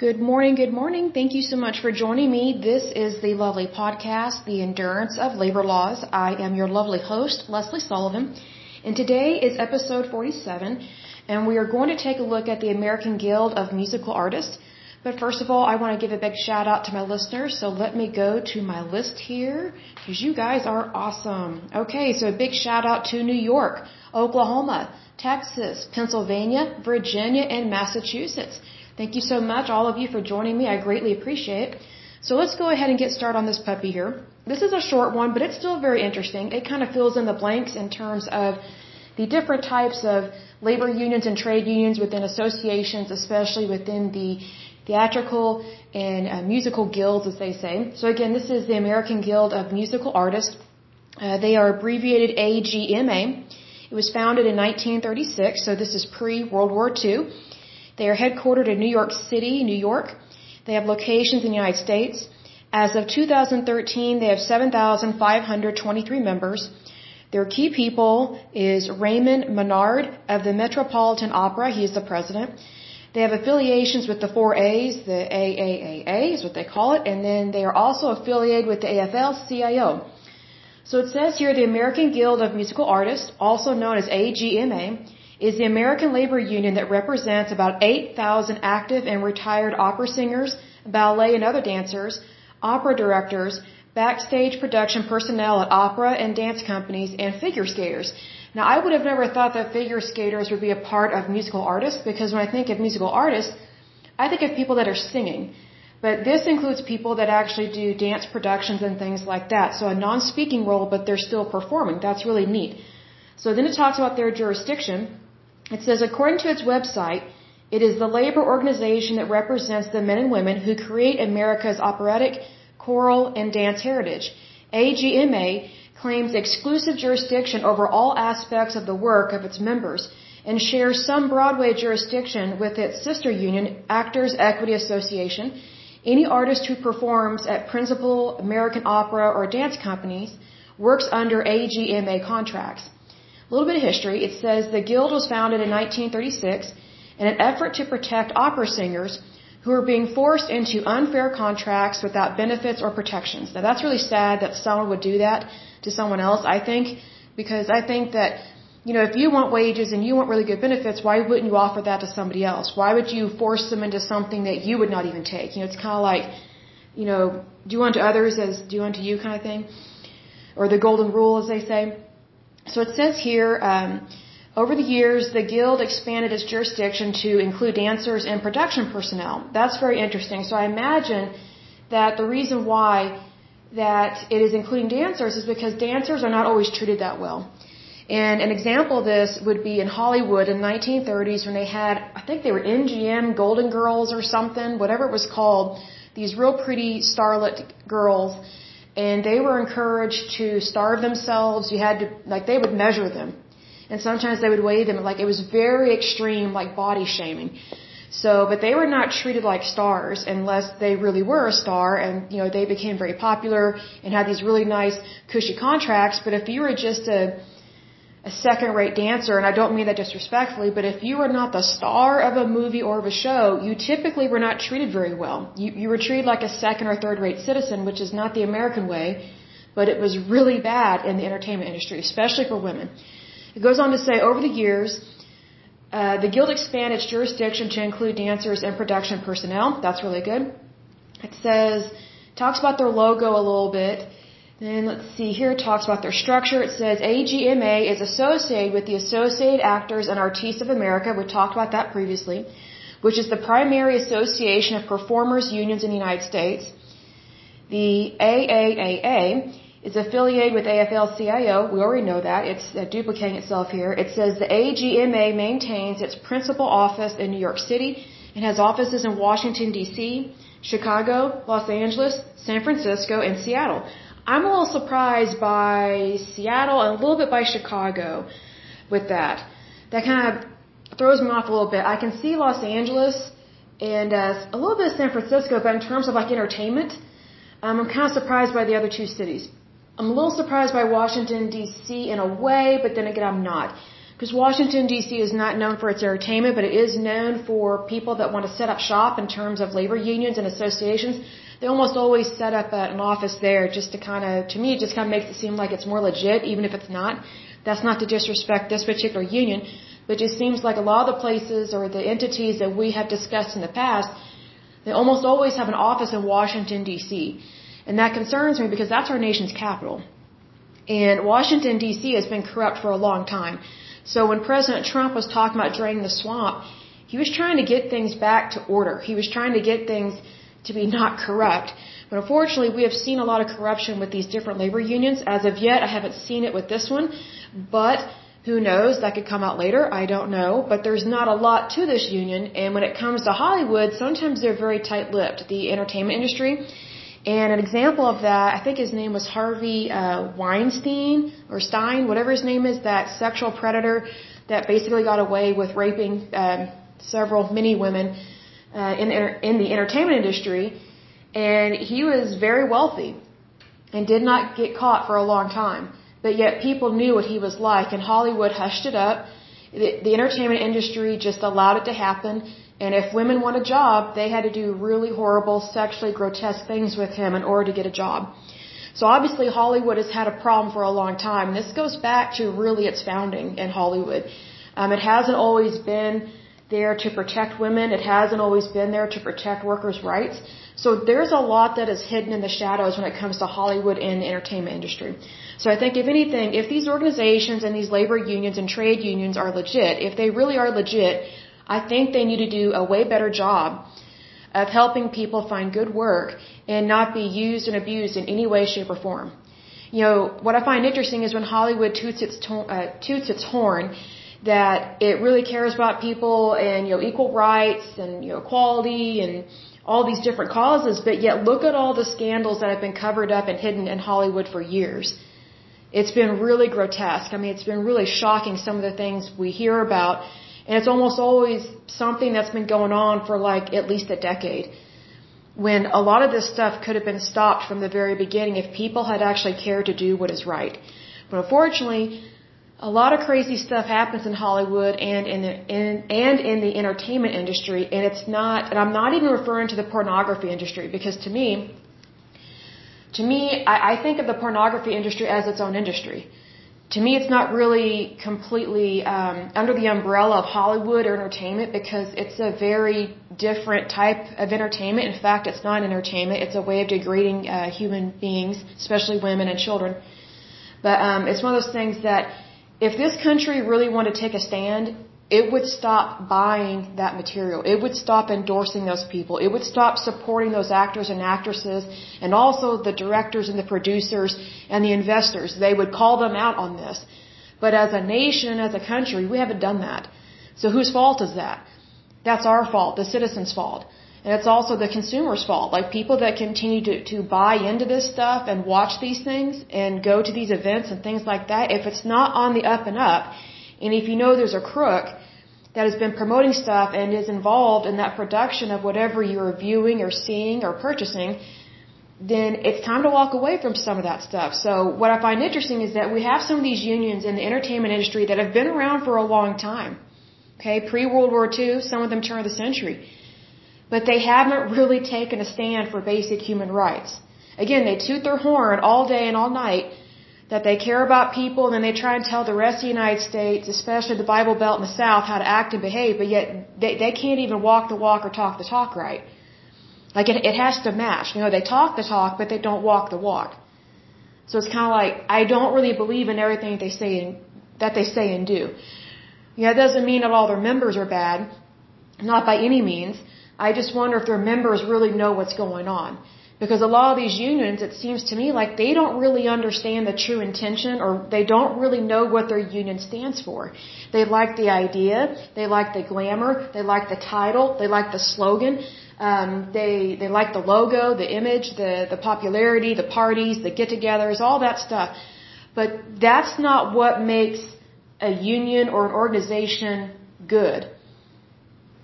Good morning, good morning. Thank you so much for joining me. This is the lovely podcast, The Endurance of Labor Laws. I am your lovely host, Leslie Sullivan, and today is episode 47, and we are going to take a look at the American Guild of Musical Artists. But first of all, I want to give a big shout out to my listeners, so let me go to my list here, because you guys are awesome. Okay, so a big shout out to New York, Oklahoma, Texas, Pennsylvania, Virginia, and Massachusetts. Thank you so much, all of you, for joining me. I greatly appreciate it. So let's go ahead and get started on this puppy here. This is a short one, but it's still very interesting. It kind of fills in the blanks in terms of the different types of labor unions and trade unions within associations, especially within the theatrical and uh, musical guilds, as they say. So again, this is the American Guild of Musical Artists. Uh, they are abbreviated AGMA. It was founded in 1936, so this is pre-World War II. They are headquartered in New York City, New York. They have locations in the United States. As of 2013, they have 7,523 members. Their key people is Raymond Menard of the Metropolitan Opera. He is the president. They have affiliations with the four A's, the AAAA is what they call it, and then they are also affiliated with the AFL-CIO. So it says here the American Guild of Musical Artists, also known as AGMA, is the American labor union that represents about 8,000 active and retired opera singers, ballet and other dancers, opera directors, backstage production personnel at opera and dance companies, and figure skaters. Now, I would have never thought that figure skaters would be a part of musical artists because when I think of musical artists, I think of people that are singing. But this includes people that actually do dance productions and things like that. So a non-speaking role, but they're still performing. That's really neat. So then it talks about their jurisdiction. It says, according to its website, it is the labor organization that represents the men and women who create America's operatic, choral, and dance heritage. AGMA claims exclusive jurisdiction over all aspects of the work of its members and shares some Broadway jurisdiction with its sister union, Actors Equity Association. Any artist who performs at principal American opera or dance companies works under AGMA contracts. A little bit of history. It says the guild was founded in 1936 in an effort to protect opera singers who are being forced into unfair contracts without benefits or protections. Now that's really sad that someone would do that to someone else, I think, because I think that, you know, if you want wages and you want really good benefits, why wouldn't you offer that to somebody else? Why would you force them into something that you would not even take? You know, it's kind of like, you know, do unto others as do unto you kind of thing. Or the golden rule, as they say. So it says here, um, over the years, the guild expanded its jurisdiction to include dancers and production personnel. That's very interesting. So I imagine that the reason why that it is including dancers is because dancers are not always treated that well. And an example of this would be in Hollywood in the 1930s when they had, I think they were MGM Golden Girls or something, whatever it was called, these real pretty starlet girls and they were encouraged to starve themselves. You had to, like, they would measure them. And sometimes they would weigh them. Like, it was very extreme, like, body shaming. So, but they were not treated like stars unless they really were a star and, you know, they became very popular and had these really nice, cushy contracts. But if you were just a, a second rate dancer, and I don't mean that disrespectfully, but if you were not the star of a movie or of a show, you typically were not treated very well. You, you were treated like a second or third rate citizen, which is not the American way, but it was really bad in the entertainment industry, especially for women. It goes on to say, over the years, uh, the guild expanded its jurisdiction to include dancers and production personnel. That's really good. It says, talks about their logo a little bit. Then let's see here, it talks about their structure. It says AGMA is associated with the Associated Actors and Artists of America. We talked about that previously, which is the primary association of performers unions in the United States. The AAAA is affiliated with AFL-CIO. We already know that. It's duplicating itself here. It says the AGMA maintains its principal office in New York City and has offices in Washington, D.C., Chicago, Los Angeles, San Francisco, and Seattle. I'm a little surprised by Seattle and a little bit by Chicago with that. That kind of throws me off a little bit. I can see Los Angeles and uh, a little bit of San Francisco, but in terms of like entertainment, um, I'm kind of surprised by the other two cities. I'm a little surprised by Washington, D.C. in a way, but then again, I'm not. because Washington D.C. is not known for its entertainment, but it is known for people that want to set up shop in terms of labor unions and associations. They almost always set up an office there just to kind of, to me, it just kind of makes it seem like it's more legit, even if it's not. That's not to disrespect this particular union, but it seems like a lot of the places or the entities that we have discussed in the past, they almost always have an office in Washington D.C. And that concerns me because that's our nation's capital. And Washington D.C. has been corrupt for a long time. So when President Trump was talking about draining the swamp, he was trying to get things back to order. He was trying to get things to be not corrupt. But unfortunately, we have seen a lot of corruption with these different labor unions. As of yet, I haven't seen it with this one. But who knows? That could come out later. I don't know. But there's not a lot to this union. And when it comes to Hollywood, sometimes they're very tight-lipped. The entertainment industry. And an example of that, I think his name was Harvey uh, Weinstein or Stein, whatever his name is, that sexual predator that basically got away with raping um, several, many women uh, in in the entertainment industry, and he was very wealthy and did not get caught for a long time. But yet people knew what he was like, and Hollywood hushed it up. The, the entertainment industry just allowed it to happen and if women want a job, they had to do really horrible, sexually grotesque things with him in order to get a job. So obviously Hollywood has had a problem for a long time. This goes back to really its founding in Hollywood. Um, it hasn't always been there to protect women. It hasn't always been there to protect workers' rights. So there's a lot that is hidden in the shadows when it comes to Hollywood and the entertainment industry. So I think if anything, if these organizations and these labor unions and trade unions are legit, if they really are legit, I think they need to do a way better job of helping people find good work and not be used and abused in any way, shape, or form. You know, what I find interesting is when Hollywood toots its, to- uh, toots its horn that it really cares about people and, you know, equal rights and, you know, equality and all these different causes, but yet look at all the scandals that have been covered up and hidden in Hollywood for years. It's been really grotesque. I mean, it's been really shocking some of the things we hear about and it's almost always something that's been going on for like at least a decade. When a lot of this stuff could have been stopped from the very beginning if people had actually cared to do what is right. But unfortunately, a lot of crazy stuff happens in Hollywood and in the in, and in the entertainment industry, and it's not. And I'm not even referring to the pornography industry because to me, to me, I, I think of the pornography industry as its own industry to me, it's not really completely um, under the umbrella of Hollywood or entertainment because it's a very different type of entertainment. In fact, it's not entertainment; it's a way of degrading uh, human beings, especially women and children. But um, it's one of those things that if this country really wanted to take a stand, it would stop buying that material. It would stop endorsing those people. It would stop supporting those actors and actresses and also the directors and the producers and the investors. They would call them out on this. But as a nation, as a country, we haven't done that. So whose fault is that? That's our fault, the citizens' fault. And it's also the consumer's fault. Like people that continue to, to buy into this stuff and watch these things and go to these events and things like that, if it's not on the up and up, and if you know there's a crook that has been promoting stuff and is involved in that production of whatever you're viewing or seeing or purchasing, then it's time to walk away from some of that stuff. So what I find interesting is that we have some of these unions in the entertainment industry that have been around for a long time. Okay, pre-World War II, some of them turn of the century. But they haven't really taken a stand for basic human rights. Again, they toot their horn all day and all night that they care about people and then they try and tell the rest of the United States, especially the Bible Belt in the South, how to act and behave, but yet they, they can't even walk the walk or talk the talk right. Like it, it has to match. You know, they talk the talk, but they don't walk the walk. So it's kind of like, I don't really believe in everything they say and, that they say and do. You know, it doesn't mean that all their members are bad. Not by any means. I just wonder if their members really know what's going on. Because a lot of these unions, it seems to me like they don't really understand the true intention or they don't really know what their union stands for. They like the idea, they like the glamour, they like the title, they like the slogan, um, they they like the logo, the image, the the popularity, the parties, the get-togethers, all that stuff. But that's not what makes a union or an organization good.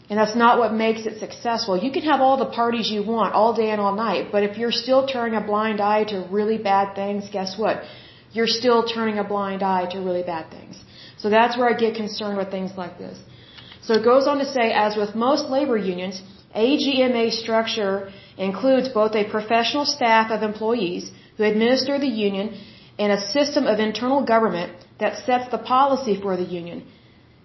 And that's not what makes it successful. You can have all the parties you want all day and all night, but if you're still turning a blind eye to really bad things, guess what? You're still turning a blind eye to really bad things. So that's where I get concerned with things like this. So it goes on to say, as with most labor unions, AGMA structure includes both a professional staff of employees who administer the union and a system of internal government that sets the policy for the union.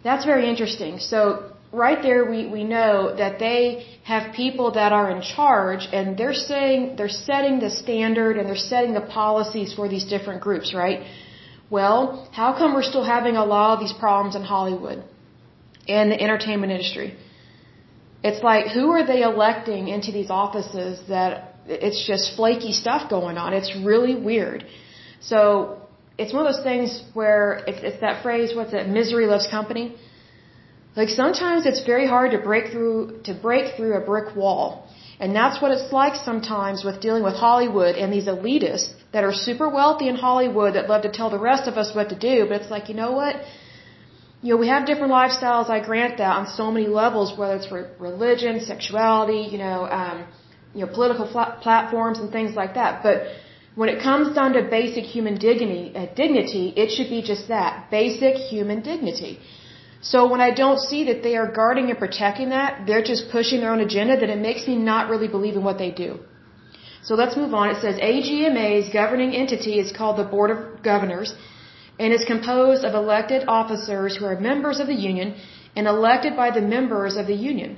That's very interesting. So right there we, we know that they have people that are in charge and they're saying they're setting the standard and they're setting the policies for these different groups, right? Well, how come we're still having a lot of these problems in Hollywood and the entertainment industry? It's like who are they electing into these offices that it's just flaky stuff going on. It's really weird. So it's one of those things where it's, it's that phrase, what's it, misery loves company. Like sometimes it's very hard to break through to break through a brick wall. And that's what it's like sometimes with dealing with Hollywood and these elitists that are super wealthy in Hollywood that love to tell the rest of us what to do, but it's like, you know what? You know, we have different lifestyles, I grant that, on so many levels, whether it's for religion, sexuality, you know, um, you know, political platforms and things like that. But when it comes down to basic human dignity, uh, dignity, it should be just that, basic human dignity. So when I don't see that they are guarding and protecting that, they're just pushing their own agenda, then it makes me not really believe in what they do. So let's move on. It says AGMA's governing entity is called the Board of Governors and is composed of elected officers who are members of the union and elected by the members of the union.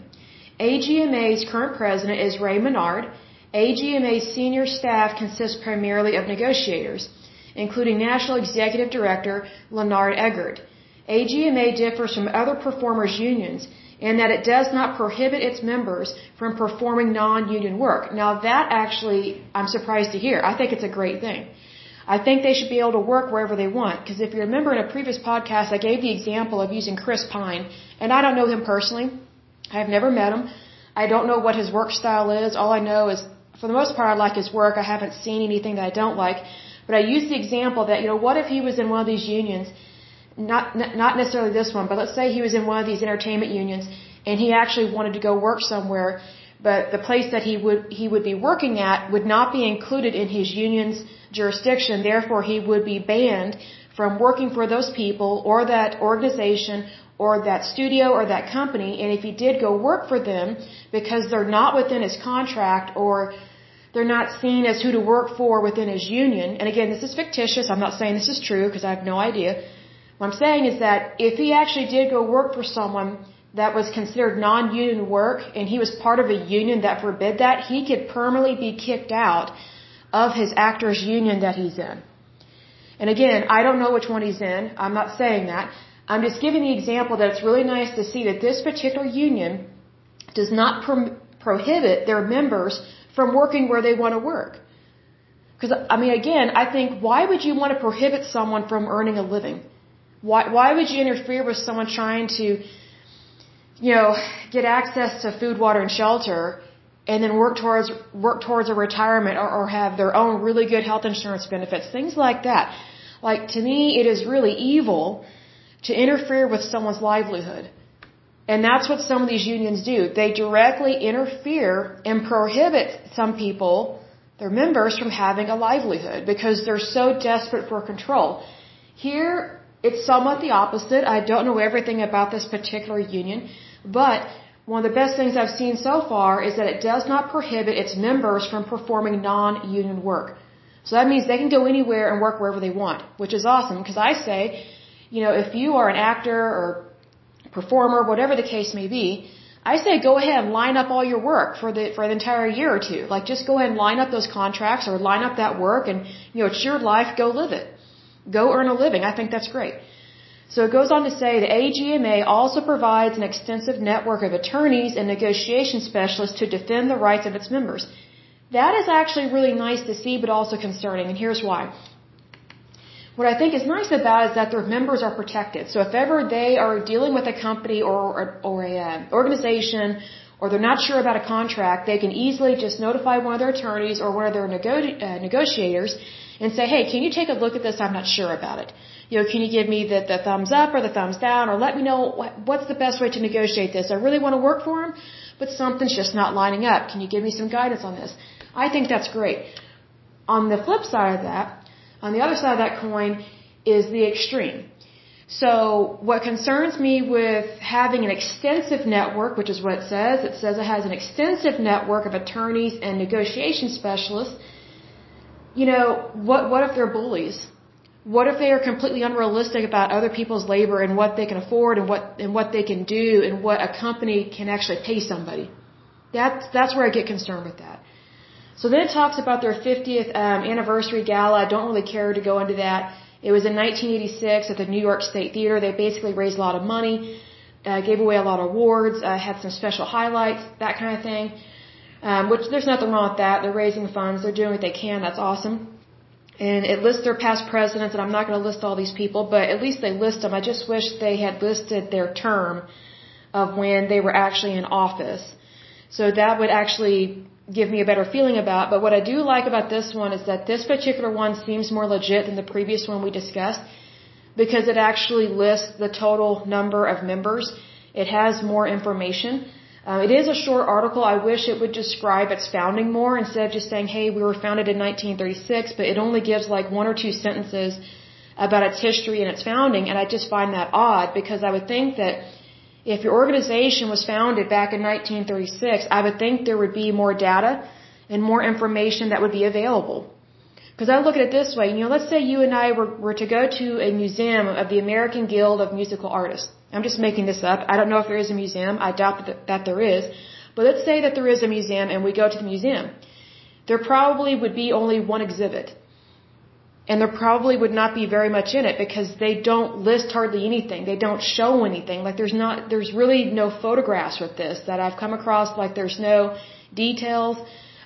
AGMA's current president is Ray Menard. AGMA's senior staff consists primarily of negotiators, including National Executive Director Leonard Egert. AGMA differs from other performers' unions in that it does not prohibit its members from performing non-union work. Now that actually, I'm surprised to hear. I think it's a great thing. I think they should be able to work wherever they want. Because if you remember in a previous podcast, I gave the example of using Chris Pine, and I don't know him personally. I've never met him. I don't know what his work style is. All I know is, for the most part, I like his work. I haven't seen anything that I don't like. But I used the example that, you know, what if he was in one of these unions not not necessarily this one, but let's say he was in one of these entertainment unions and he actually wanted to go work somewhere, but the place that he would he would be working at would not be included in his union's jurisdiction. Therefore, he would be banned from working for those people or that organization or that studio or that company. And if he did go work for them because they're not within his contract or they're not seen as who to work for within his union. And again, this is fictitious. I'm not saying this is true because I have no idea. What I'm saying is that if he actually did go work for someone that was considered non-union work and he was part of a union that forbid that, he could permanently be kicked out of his actors union that he's in. And again, I don't know which one he's in. I'm not saying that. I'm just giving the example that it's really nice to see that this particular union does not pro- prohibit their members from working where they want to work. Because, I mean, again, I think why would you want to prohibit someone from earning a living? Why, why would you interfere with someone trying to, you know, get access to food, water, and shelter and then work towards, work towards a retirement or, or have their own really good health insurance benefits? Things like that. Like, to me, it is really evil to interfere with someone's livelihood. And that's what some of these unions do. They directly interfere and prohibit some people, their members, from having a livelihood because they're so desperate for control. Here, it's somewhat the opposite. I don't know everything about this particular union, but one of the best things I've seen so far is that it does not prohibit its members from performing non-union work. So that means they can go anywhere and work wherever they want, which is awesome because I say, you know, if you are an actor or performer, whatever the case may be, I say go ahead and line up all your work for the for the entire year or two. Like just go ahead and line up those contracts or line up that work and you know, it's your life, go live it. Go earn a living. I think that's great. So it goes on to say the AGMA also provides an extensive network of attorneys and negotiation specialists to defend the rights of its members. That is actually really nice to see, but also concerning, and here's why. What I think is nice about is that their members are protected. So if ever they are dealing with a company or, or, or a uh, organization or they're not sure about a contract, they can easily just notify one of their attorneys or one of their nego- uh, negotiators and say, hey, can you take a look at this? I'm not sure about it. You know, can you give me the, the thumbs up or the thumbs down or let me know what, what's the best way to negotiate this? I really want to work for him, but something's just not lining up. Can you give me some guidance on this? I think that's great. On the flip side of that, on the other side of that coin is the extreme. So what concerns me with having an extensive network, which is what it says, it says it has an extensive network of attorneys and negotiation specialists. You know, what, what if they're bullies? What if they are completely unrealistic about other people's labor and what they can afford and what, and what they can do and what a company can actually pay somebody? That's, that's where I get concerned with that. So then it talks about their 50th um, anniversary gala. I don't really care to go into that. It was in 1986 at the New York State Theater. They basically raised a lot of money, uh, gave away a lot of awards, uh, had some special highlights, that kind of thing. Um, which there's nothing wrong with that. They're raising funds. They're doing what they can. That's awesome. And it lists their past presidents, and I'm not going to list all these people, but at least they list them. I just wish they had listed their term of when they were actually in office. So that would actually give me a better feeling about. But what I do like about this one is that this particular one seems more legit than the previous one we discussed because it actually lists the total number of members. It has more information. Uh, it is a short article. I wish it would describe its founding more instead of just saying, hey, we were founded in 1936, but it only gives like one or two sentences about its history and its founding, and I just find that odd because I would think that if your organization was founded back in 1936, I would think there would be more data and more information that would be available. Because I look at it this way, you know, let's say you and I were, were to go to a museum of the American Guild of Musical Artists. I'm just making this up. I don't know if there is a museum. I doubt that, that there is. But let's say that there is a museum and we go to the museum. There probably would be only one exhibit and there probably would not be very much in it because they don't list hardly anything. They don't show anything. Like there's not, there's really no photographs with this that I've come across. Like there's no details.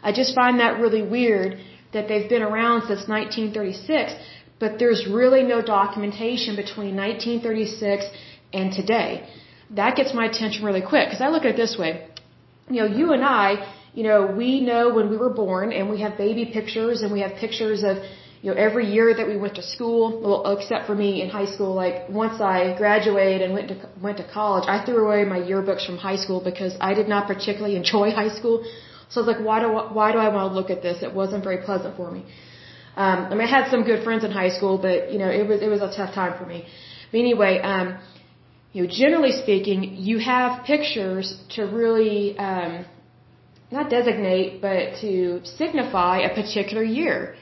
I just find that really weird that they've been around since 1936, but there's really no documentation between 1936 and today. That gets my attention really quick because I look at it this way. You know, you and I, you know, we know when we were born and we have baby pictures and we have pictures of you know, every year that we went to school, well, except for me in high school, like once I graduated and went to went to college, I threw away my yearbooks from high school because I did not particularly enjoy high school. So I was like, why do why do I want to look at this? It wasn't very pleasant for me. Um, I mean, I had some good friends in high school, but you know, it was it was a tough time for me. But anyway, um, you know, generally speaking, you have pictures to really um, not designate, but to signify a particular year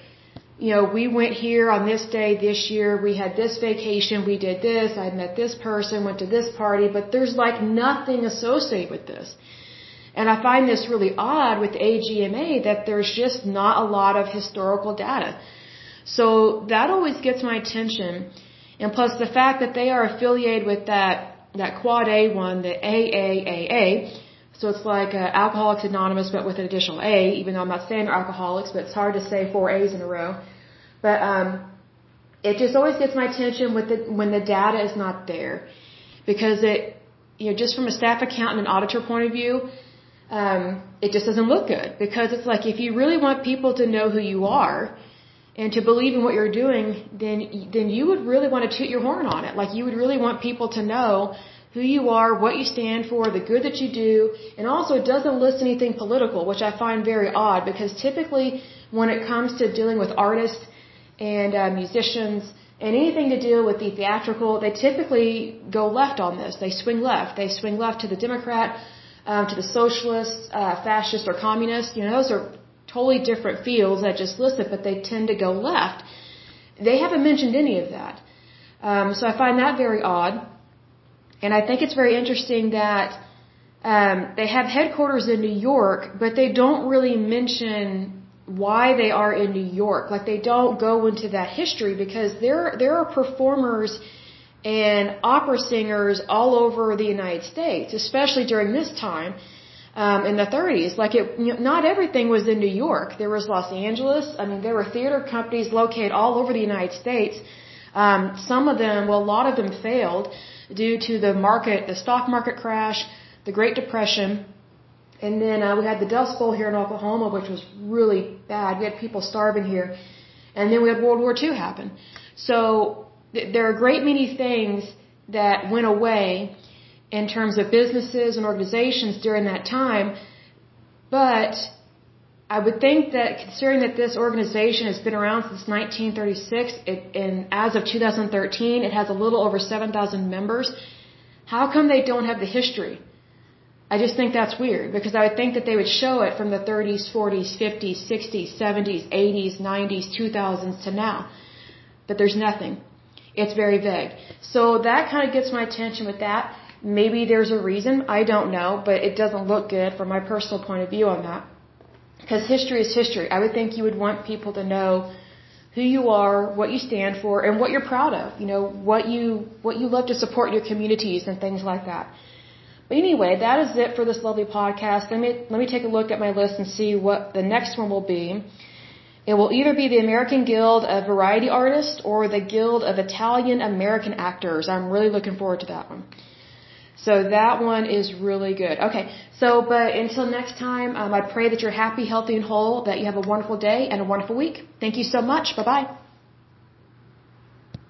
you know, we went here on this day this year, we had this vacation, we did this, I met this person, went to this party, but there's like nothing associated with this. And I find this really odd with AGMA that there's just not a lot of historical data. So that always gets my attention. And plus the fact that they are affiliated with that, that quad A one, the AAAA, so it's like uh, Alcoholics Anonymous, but with an additional A, even though I'm not saying they're alcoholics, but it's hard to say four A's in a row. But um, it just always gets my attention with the, when the data is not there, because it, you know, just from a staff accountant and an auditor point of view, um, it just doesn't look good. Because it's like if you really want people to know who you are, and to believe in what you're doing, then then you would really want to toot your horn on it. Like you would really want people to know who you are, what you stand for, the good that you do, and also it doesn't list anything political, which I find very odd because typically when it comes to dealing with artists and uh, musicians and anything to deal with the theatrical, they typically go left on this. They swing left. They swing left to the Democrat, um, to the socialist, uh, fascist, or communist. You know, those are totally different fields that just listed, but they tend to go left. They haven't mentioned any of that. Um, so I find that very odd. And I think it's very interesting that um, they have headquarters in New York, but they don't really mention why they are in New York. Like they don't go into that history because there there are performers and opera singers all over the United States, especially during this time um, in the 30s. Like it, not everything was in New York. There was Los Angeles. I mean, there were theater companies located all over the United States. Um, some of them, well, a lot of them failed due to the market, the stock market crash, the Great Depression, and then uh, we had the Dust Bowl here in Oklahoma, which was really bad. We had people starving here, and then we had World War II happen. So there are a great many things that went away in terms of businesses and organizations during that time, but I would think that considering that this organization has been around since 1936, it, and as of 2013, it has a little over 7,000 members. How come they don't have the history? I just think that's weird because I would think that they would show it from the 30s, 40s, 50s, 60s, 70s, 80s, 90s, 2000s to now. But there's nothing. It's very vague. So that kind of gets my attention with that. Maybe there's a reason. I don't know, but it doesn't look good from my personal point of view on that. Because history is history. I would think you would want people to know who you are, what you stand for, and what you're proud of. You know, what you, what you love to support your communities and things like that. But anyway, that is it for this lovely podcast. Let me, let me take a look at my list and see what the next one will be. It will either be the American Guild of Variety Artists or the Guild of Italian American Actors. I'm really looking forward to that one. So that one is really good. Okay, so but until next time, um, I pray that you're happy, healthy, and whole, that you have a wonderful day and a wonderful week. Thank you so much. Bye bye.